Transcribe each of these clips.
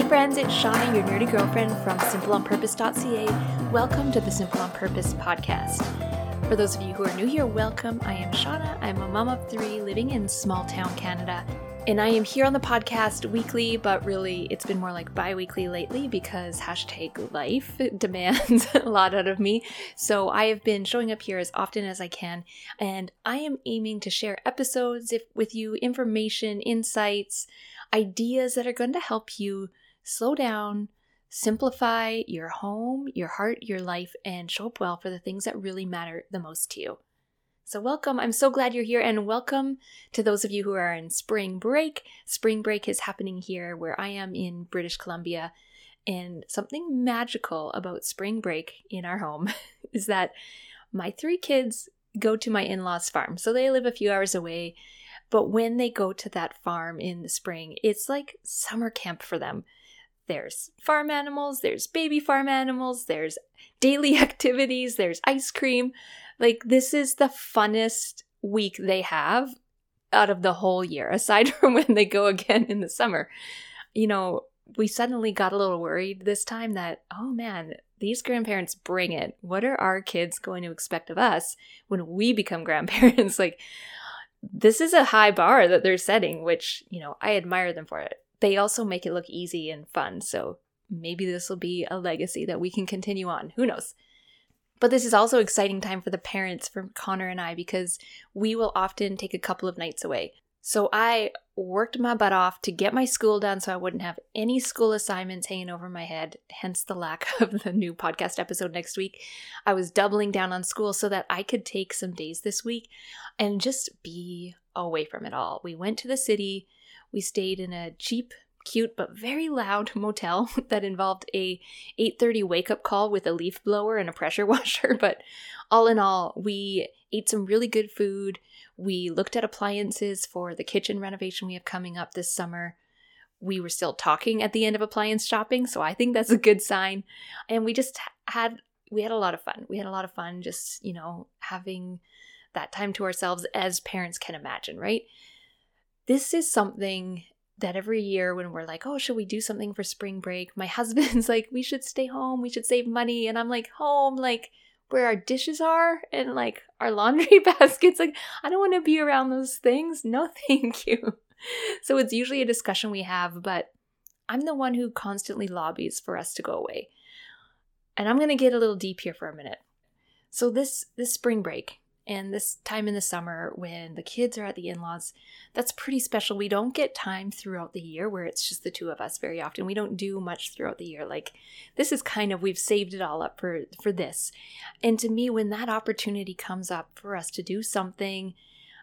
Hey friends, it's Shauna, your nerdy girlfriend from simpleonpurpose.ca. Welcome to the Simple on Purpose podcast. For those of you who are new here, welcome. I am Shauna. I'm a mom of three living in small town Canada. And I am here on the podcast weekly, but really it's been more like bi weekly lately because hashtag life demands a lot out of me. So I have been showing up here as often as I can, and I am aiming to share episodes if, with you, information, insights, ideas that are going to help you slow down, simplify your home, your heart, your life, and show up well for the things that really matter the most to you. So, welcome. I'm so glad you're here, and welcome to those of you who are in spring break. Spring break is happening here where I am in British Columbia. And something magical about spring break in our home is that my three kids go to my in law's farm. So they live a few hours away. But when they go to that farm in the spring, it's like summer camp for them. There's farm animals, there's baby farm animals, there's daily activities, there's ice cream. Like, this is the funnest week they have out of the whole year, aside from when they go again in the summer. You know, we suddenly got a little worried this time that, oh man, these grandparents bring it. What are our kids going to expect of us when we become grandparents? like, this is a high bar that they're setting, which, you know, I admire them for it they also make it look easy and fun. So maybe this will be a legacy that we can continue on. Who knows? But this is also exciting time for the parents for Connor and I because we will often take a couple of nights away. So I worked my butt off to get my school done so I wouldn't have any school assignments hanging over my head, hence the lack of the new podcast episode next week. I was doubling down on school so that I could take some days this week and just be away from it all. We went to the city, we stayed in a cheap cute but very loud motel that involved a 8:30 wake up call with a leaf blower and a pressure washer. But all in all we ate some really good food. We looked at appliances for the kitchen renovation we have coming up this summer. We were still talking at the end of appliance shopping so i think that's a good sign. And we just had we had a lot of fun. We had a lot of fun just you know having that time to ourselves as parents can imagine right this is something that every year when we're like, oh, should we do something for spring break? My husband's like, we should stay home, we should save money. And I'm like, home, like where our dishes are and like our laundry baskets. Like, I don't want to be around those things. No, thank you. So it's usually a discussion we have, but I'm the one who constantly lobbies for us to go away. And I'm going to get a little deep here for a minute. So this this spring break, and this time in the summer when the kids are at the in laws, that's pretty special. We don't get time throughout the year where it's just the two of us very often. We don't do much throughout the year. Like this is kind of we've saved it all up for for this. And to me when that opportunity comes up for us to do something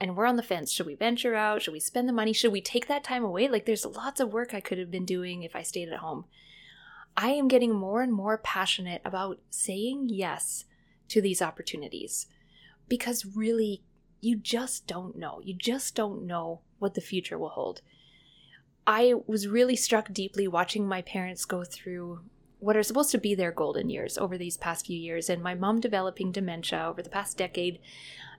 and we're on the fence, should we venture out? Should we spend the money? Should we take that time away? Like there's lots of work I could have been doing if I stayed at home. I am getting more and more passionate about saying yes to these opportunities because really, you just don't know. You just don't know what the future will hold. I was really struck deeply watching my parents go through what are supposed to be their golden years over these past few years, and my mom developing dementia over the past decade,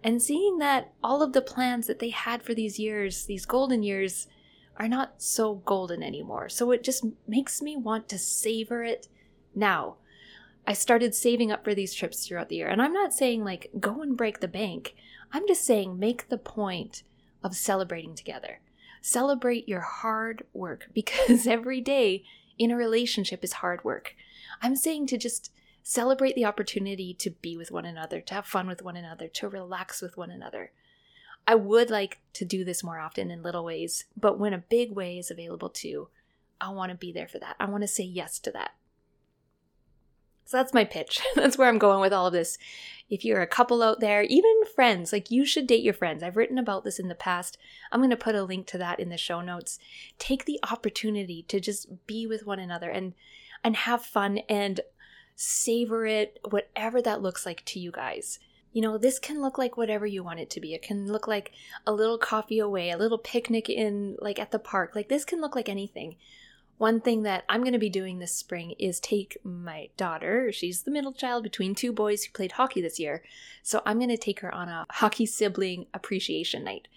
and seeing that all of the plans that they had for these years, these golden years, are not so golden anymore. So it just makes me want to savor it now. I started saving up for these trips throughout the year. And I'm not saying like go and break the bank. I'm just saying make the point of celebrating together. Celebrate your hard work because every day in a relationship is hard work. I'm saying to just celebrate the opportunity to be with one another, to have fun with one another, to relax with one another. I would like to do this more often in little ways, but when a big way is available too, I want to be there for that. I want to say yes to that. So that's my pitch. that's where I'm going with all of this. If you're a couple out there, even friends, like you should date your friends. I've written about this in the past. I'm going to put a link to that in the show notes. Take the opportunity to just be with one another and and have fun and savor it whatever that looks like to you guys. You know, this can look like whatever you want it to be. It can look like a little coffee away, a little picnic in like at the park. Like this can look like anything. One thing that I'm going to be doing this spring is take my daughter, she's the middle child between two boys who played hockey this year. So I'm going to take her on a hockey sibling appreciation night.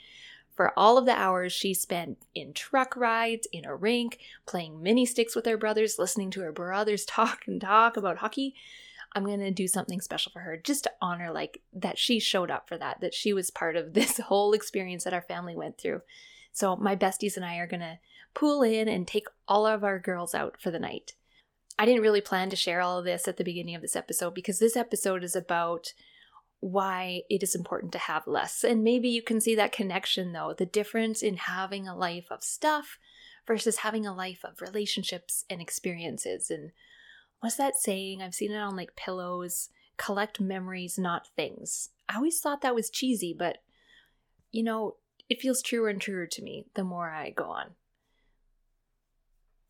for all of the hours she spent in truck rides, in a rink, playing mini sticks with her brothers, listening to her brothers talk and talk about hockey. I'm going to do something special for her just to honor like that she showed up for that, that she was part of this whole experience that our family went through. So my besties and I are going to pool in and take all of our girls out for the night. I didn't really plan to share all of this at the beginning of this episode because this episode is about why it is important to have less. And maybe you can see that connection though, the difference in having a life of stuff versus having a life of relationships and experiences. And what's that saying? I've seen it on like pillows collect memories, not things. I always thought that was cheesy, but you know, it feels truer and truer to me the more I go on.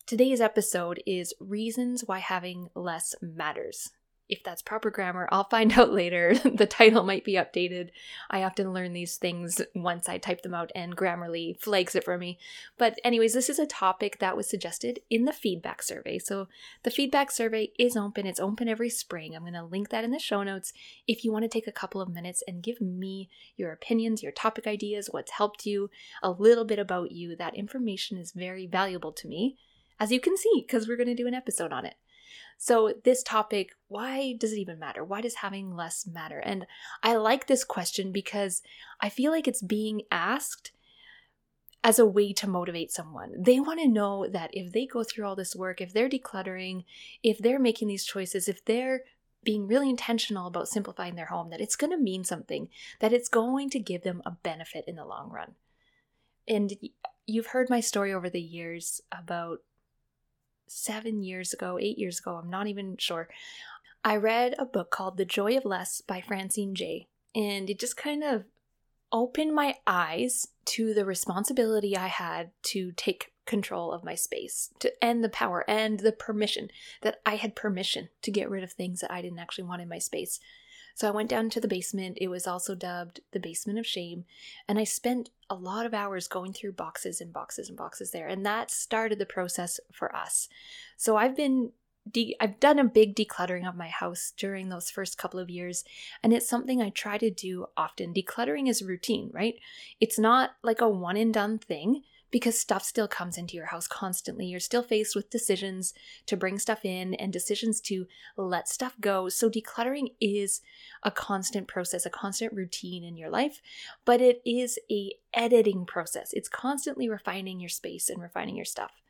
Today's episode is Reasons Why Having Less Matters if that's proper grammar, I'll find out later. the title might be updated. I often learn these things once I type them out, and Grammarly flags it for me. But, anyways, this is a topic that was suggested in the feedback survey. So, the feedback survey is open. It's open every spring. I'm going to link that in the show notes if you want to take a couple of minutes and give me your opinions, your topic ideas, what's helped you, a little bit about you. That information is very valuable to me, as you can see, because we're going to do an episode on it. So, this topic, why does it even matter? Why does having less matter? And I like this question because I feel like it's being asked as a way to motivate someone. They want to know that if they go through all this work, if they're decluttering, if they're making these choices, if they're being really intentional about simplifying their home, that it's going to mean something, that it's going to give them a benefit in the long run. And you've heard my story over the years about seven years ago, eight years ago, I'm not even sure. I read a book called The Joy of Less by Francine Jay, and it just kind of opened my eyes to the responsibility I had to take control of my space, to end the power and the permission that I had permission to get rid of things that I didn't actually want in my space. So I went down to the basement. It was also dubbed the basement of shame. And I spent a lot of hours going through boxes and boxes and boxes there. And that started the process for us. So I've been De- I've done a big decluttering of my house during those first couple of years, and it's something I try to do often. Decluttering is routine, right? It's not like a one and done thing because stuff still comes into your house constantly. You're still faced with decisions to bring stuff in and decisions to let stuff go. So decluttering is a constant process, a constant routine in your life, but it is a editing process. It's constantly refining your space and refining your stuff.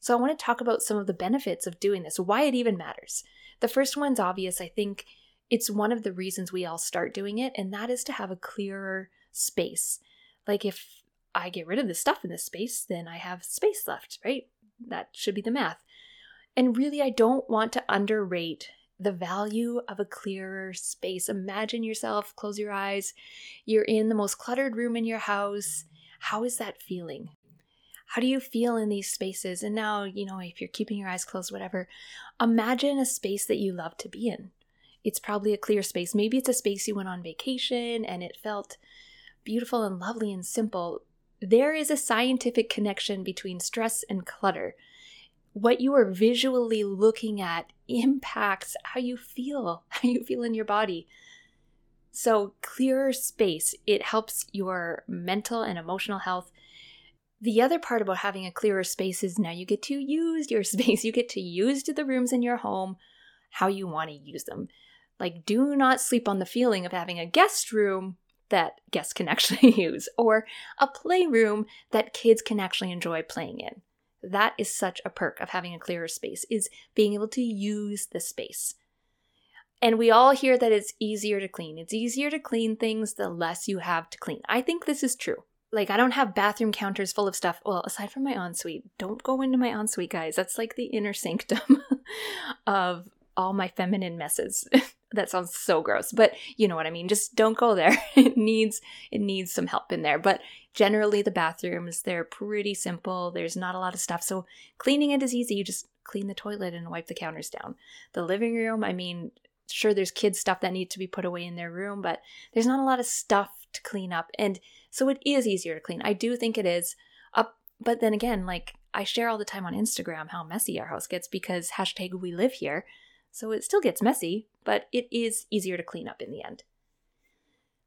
So I want to talk about some of the benefits of doing this, why it even matters. The first one's obvious. I think it's one of the reasons we all start doing it, and that is to have a clearer space. Like if I get rid of the stuff in this space, then I have space left, right? That should be the math. And really, I don't want to underrate the value of a clearer space. Imagine yourself, close your eyes, you're in the most cluttered room in your house. How is that feeling? How do you feel in these spaces? And now, you know, if you're keeping your eyes closed, whatever, imagine a space that you love to be in. It's probably a clear space. Maybe it's a space you went on vacation and it felt beautiful and lovely and simple. There is a scientific connection between stress and clutter. What you are visually looking at impacts how you feel, how you feel in your body. So, clearer space, it helps your mental and emotional health. The other part about having a clearer space is now you get to use your space. You get to use the rooms in your home how you want to use them. Like, do not sleep on the feeling of having a guest room that guests can actually use, or a playroom that kids can actually enjoy playing in. That is such a perk of having a clearer space, is being able to use the space. And we all hear that it's easier to clean. It's easier to clean things the less you have to clean. I think this is true. Like, I don't have bathroom counters full of stuff. Well, aside from my ensuite, don't go into my ensuite, guys. That's like the inner sanctum of all my feminine messes. that sounds so gross, but you know what I mean. Just don't go there. it needs it needs some help in there. But generally the bathrooms, they're pretty simple. There's not a lot of stuff. So cleaning it is easy. You just clean the toilet and wipe the counters down. The living room, I mean, sure there's kids stuff that needs to be put away in their room, but there's not a lot of stuff to clean up. And so it is easier to clean. I do think it is. Up but then again, like I share all the time on Instagram how messy our house gets because hashtag we live here. So it still gets messy, but it is easier to clean up in the end.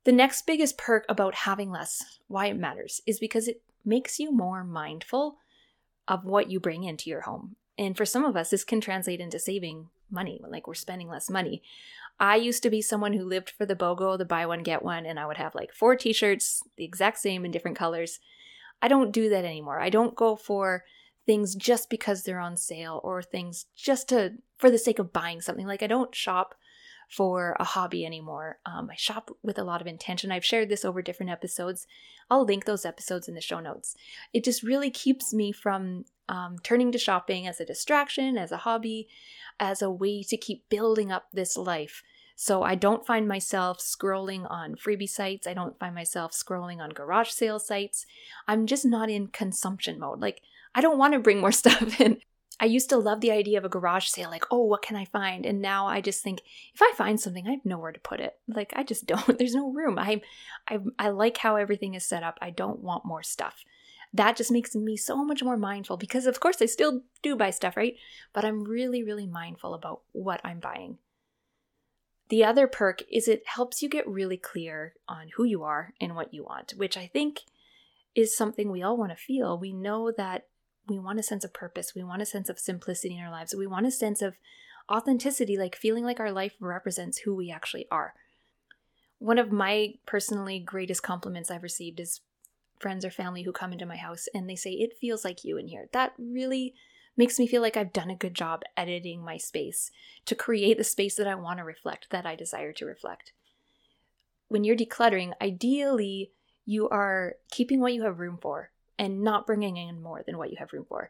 The next biggest perk about having less, why it matters, is because it makes you more mindful of what you bring into your home. And for some of us, this can translate into saving money, like we're spending less money. I used to be someone who lived for the BOGO, the buy one, get one, and I would have like four t shirts, the exact same in different colors. I don't do that anymore. I don't go for things just because they're on sale or things just to for the sake of buying something. Like I don't shop for a hobby anymore. Um, I shop with a lot of intention. I've shared this over different episodes. I'll link those episodes in the show notes. It just really keeps me from um, turning to shopping as a distraction, as a hobby, as a way to keep building up this life. So I don't find myself scrolling on freebie sites. I don't find myself scrolling on garage sale sites. I'm just not in consumption mode. Like, I don't want to bring more stuff in. I used to love the idea of a garage sale, like, oh, what can I find? And now I just think if I find something, I have nowhere to put it. Like, I just don't. There's no room. I, I, I like how everything is set up. I don't want more stuff. That just makes me so much more mindful because, of course, I still do buy stuff, right? But I'm really, really mindful about what I'm buying. The other perk is it helps you get really clear on who you are and what you want, which I think is something we all want to feel. We know that we want a sense of purpose. We want a sense of simplicity in our lives. We want a sense of authenticity, like feeling like our life represents who we actually are. One of my personally greatest compliments I've received is friends or family who come into my house and they say, It feels like you in here. That really makes me feel like I've done a good job editing my space to create the space that I want to reflect, that I desire to reflect. When you're decluttering, ideally, you are keeping what you have room for and not bringing in more than what you have room for.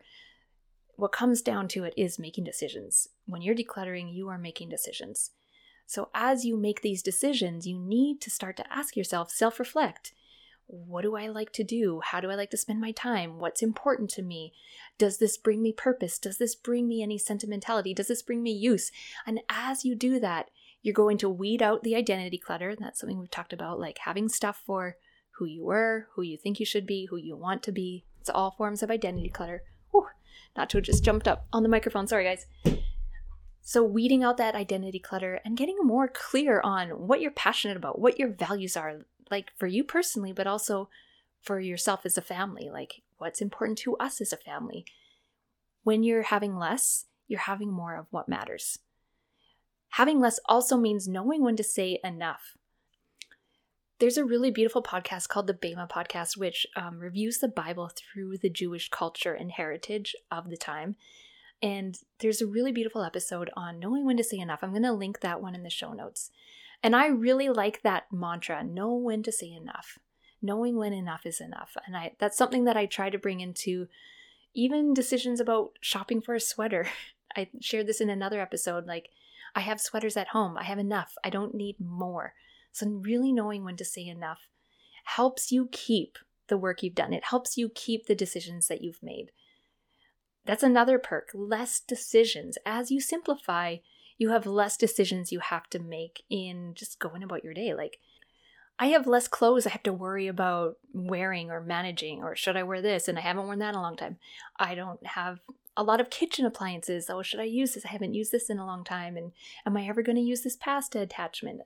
What comes down to it is making decisions. When you're decluttering, you are making decisions. So, as you make these decisions, you need to start to ask yourself, self reflect. What do I like to do? How do I like to spend my time? What's important to me? Does this bring me purpose? Does this bring me any sentimentality? Does this bring me use? And as you do that, you're going to weed out the identity clutter. And that's something we've talked about, like having stuff for who you were, who you think you should be, who you want to be. It's all forms of identity clutter. Whew, Nacho just jumped up on the microphone. Sorry, guys. So, weeding out that identity clutter and getting more clear on what you're passionate about, what your values are, like for you personally, but also for yourself as a family, like what's important to us as a family. When you're having less, you're having more of what matters. Having less also means knowing when to say enough. There's a really beautiful podcast called the Bema Podcast, which um, reviews the Bible through the Jewish culture and heritage of the time. And there's a really beautiful episode on knowing when to say enough. I'm going to link that one in the show notes. And I really like that mantra know when to say enough, knowing when enough is enough. And I that's something that I try to bring into even decisions about shopping for a sweater. I shared this in another episode. Like, I have sweaters at home, I have enough, I don't need more. So, really knowing when to say enough helps you keep the work you've done, it helps you keep the decisions that you've made. That's another perk less decisions. As you simplify, you have less decisions you have to make in just going about your day. Like, I have less clothes I have to worry about wearing or managing, or should I wear this? And I haven't worn that in a long time. I don't have a lot of kitchen appliances. Oh, should I use this? I haven't used this in a long time. And am I ever going to use this pasta attachment?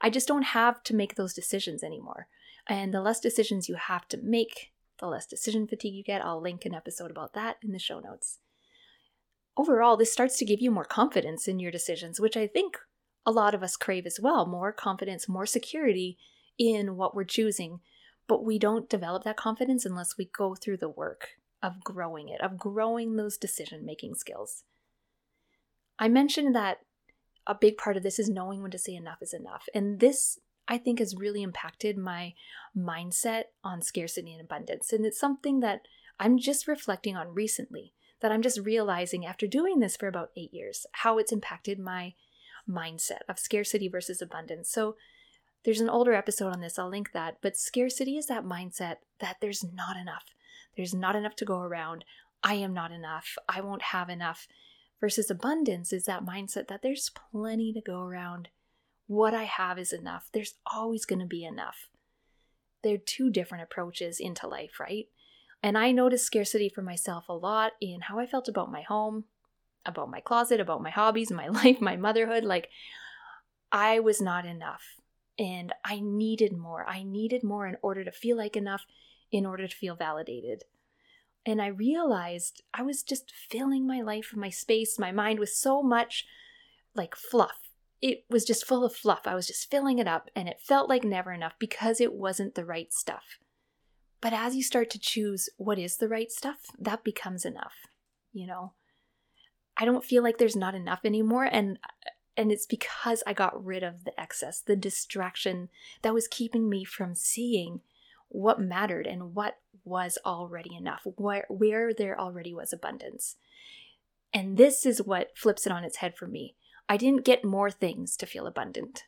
I just don't have to make those decisions anymore. And the less decisions you have to make, the less decision fatigue you get. I'll link an episode about that in the show notes. Overall, this starts to give you more confidence in your decisions, which I think a lot of us crave as well more confidence, more security in what we're choosing. But we don't develop that confidence unless we go through the work of growing it, of growing those decision making skills. I mentioned that a big part of this is knowing when to say enough is enough. And this, I think, has really impacted my mindset on scarcity and abundance. And it's something that I'm just reflecting on recently, that I'm just realizing after doing this for about eight years, how it's impacted my mindset of scarcity versus abundance. So there's an older episode on this, I'll link that. But scarcity is that mindset that there's not enough. There's not enough to go around. I am not enough. I won't have enough versus abundance is that mindset that there's plenty to go around. What I have is enough. There's always going to be enough. They're two different approaches into life, right? And I noticed scarcity for myself a lot in how I felt about my home, about my closet, about my hobbies, my life, my motherhood. Like, I was not enough. And I needed more. I needed more in order to feel like enough, in order to feel validated. And I realized I was just filling my life, my space, my mind with so much like fluff. It was just full of fluff. I was just filling it up, and it felt like never enough because it wasn't the right stuff. But as you start to choose what is the right stuff, that becomes enough, you know? I don't feel like there's not enough anymore and and it's because I got rid of the excess, the distraction that was keeping me from seeing what mattered and what was already enough, where where there already was abundance. And this is what flips it on its head for me. I didn't get more things to feel abundant.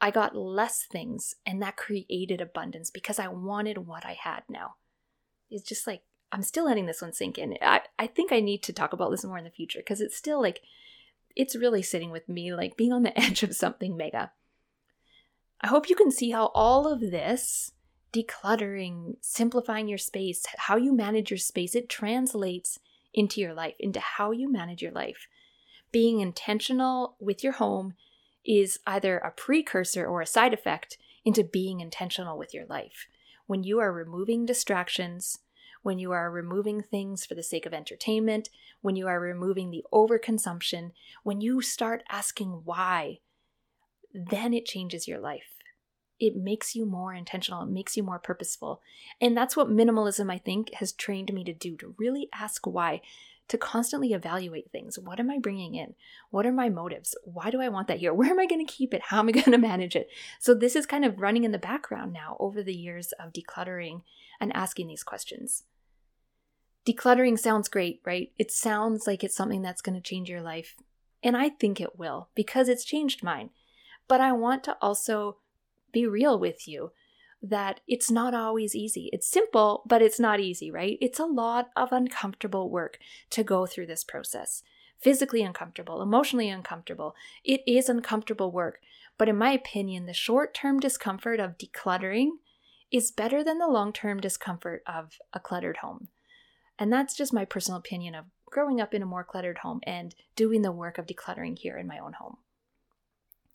I got less things, and that created abundance because I wanted what I had now. It's just like, I'm still letting this one sink in. I, I think I need to talk about this more in the future because it's still like, it's really sitting with me, like being on the edge of something mega. I hope you can see how all of this decluttering, simplifying your space, how you manage your space, it translates into your life, into how you manage your life. Being intentional with your home is either a precursor or a side effect into being intentional with your life. When you are removing distractions, when you are removing things for the sake of entertainment, when you are removing the overconsumption, when you start asking why, then it changes your life. It makes you more intentional, it makes you more purposeful. And that's what minimalism, I think, has trained me to do to really ask why to constantly evaluate things. What am I bringing in? What are my motives? Why do I want that here? Where am I going to keep it? How am I going to manage it? So, this is kind of running in the background now over the years of decluttering and asking these questions. Decluttering sounds great, right? It sounds like it's something that's going to change your life. And I think it will because it's changed mine. But I want to also be real with you that it's not always easy. It's simple, but it's not easy, right? It's a lot of uncomfortable work to go through this process. Physically uncomfortable, emotionally uncomfortable. It is uncomfortable work. But in my opinion, the short term discomfort of decluttering is better than the long term discomfort of a cluttered home. And that's just my personal opinion of growing up in a more cluttered home and doing the work of decluttering here in my own home.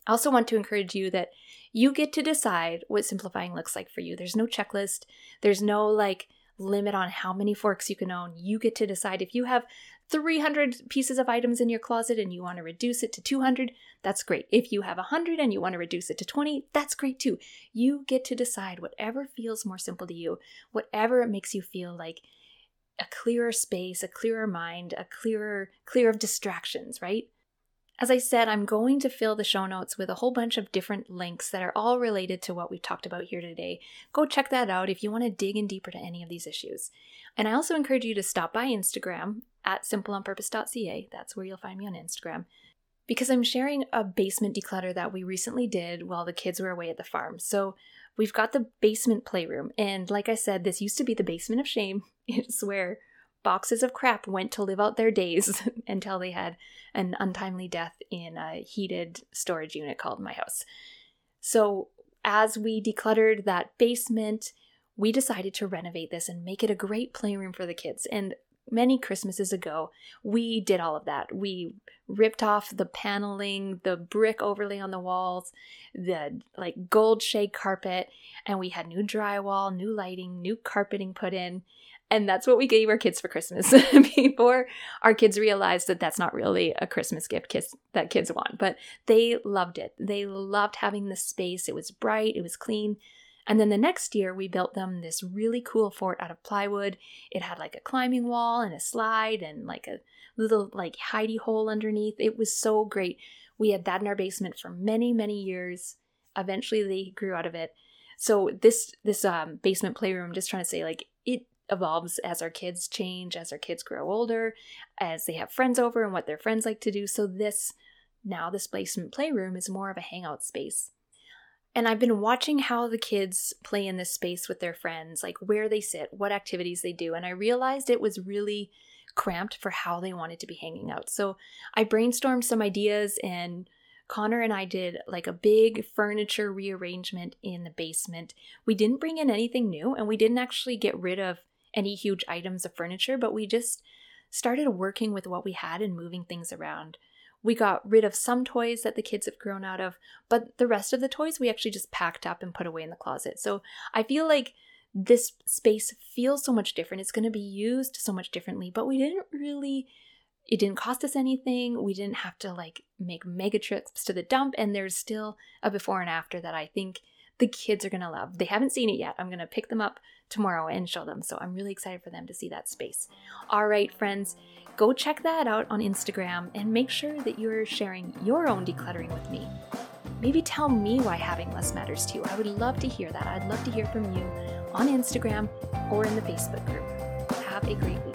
I also want to encourage you that you get to decide what simplifying looks like for you. There's no checklist, there's no like limit on how many forks you can own. You get to decide if you have 300 pieces of items in your closet and you want to reduce it to 200, that's great. If you have 100 and you want to reduce it to 20, that's great too. You get to decide whatever feels more simple to you, whatever makes you feel like a clearer space, a clearer mind, a clearer clear of distractions, right? As I said, I'm going to fill the show notes with a whole bunch of different links that are all related to what we've talked about here today. Go check that out if you want to dig in deeper to any of these issues. And I also encourage you to stop by Instagram at simpleonpurpose.ca. That's where you'll find me on Instagram. Because I'm sharing a basement declutter that we recently did while the kids were away at the farm. So we've got the basement playroom. And like I said, this used to be the basement of shame. It's where boxes of crap went to live out their days until they had an untimely death in a heated storage unit called my house. So, as we decluttered that basement, we decided to renovate this and make it a great playroom for the kids. And many Christmases ago, we did all of that. We ripped off the paneling, the brick overlay on the walls, the like gold shade carpet, and we had new drywall, new lighting, new carpeting put in. And that's what we gave our kids for Christmas before our kids realized that that's not really a Christmas gift kiss that kids want. But they loved it. They loved having the space. It was bright, it was clean. And then the next year, we built them this really cool fort out of plywood. It had like a climbing wall and a slide and like a little like hidey hole underneath. It was so great. We had that in our basement for many, many years. Eventually, they grew out of it. So this this um, basement playroom, just trying to say, like evolves as our kids change, as our kids grow older, as they have friends over and what their friends like to do. So, this now, this basement playroom is more of a hangout space. And I've been watching how the kids play in this space with their friends, like where they sit, what activities they do. And I realized it was really cramped for how they wanted to be hanging out. So I brainstormed some ideas and Connor and I did like a big furniture rearrangement in the basement. We didn't bring in anything new and we didn't actually get rid of any huge items of furniture, but we just started working with what we had and moving things around. We got rid of some toys that the kids have grown out of, but the rest of the toys we actually just packed up and put away in the closet. So I feel like this space feels so much different. It's going to be used so much differently, but we didn't really it didn't cost us anything. We didn't have to like make mega trips to the dump and there's still a before and after that I think the kids are going to love. They haven't seen it yet. I'm going to pick them up tomorrow and show them. So I'm really excited for them to see that space. All right, friends, go check that out on Instagram and make sure that you're sharing your own decluttering with me. Maybe tell me why having less matters to you. I would love to hear that. I'd love to hear from you on Instagram or in the Facebook group. Have a great week.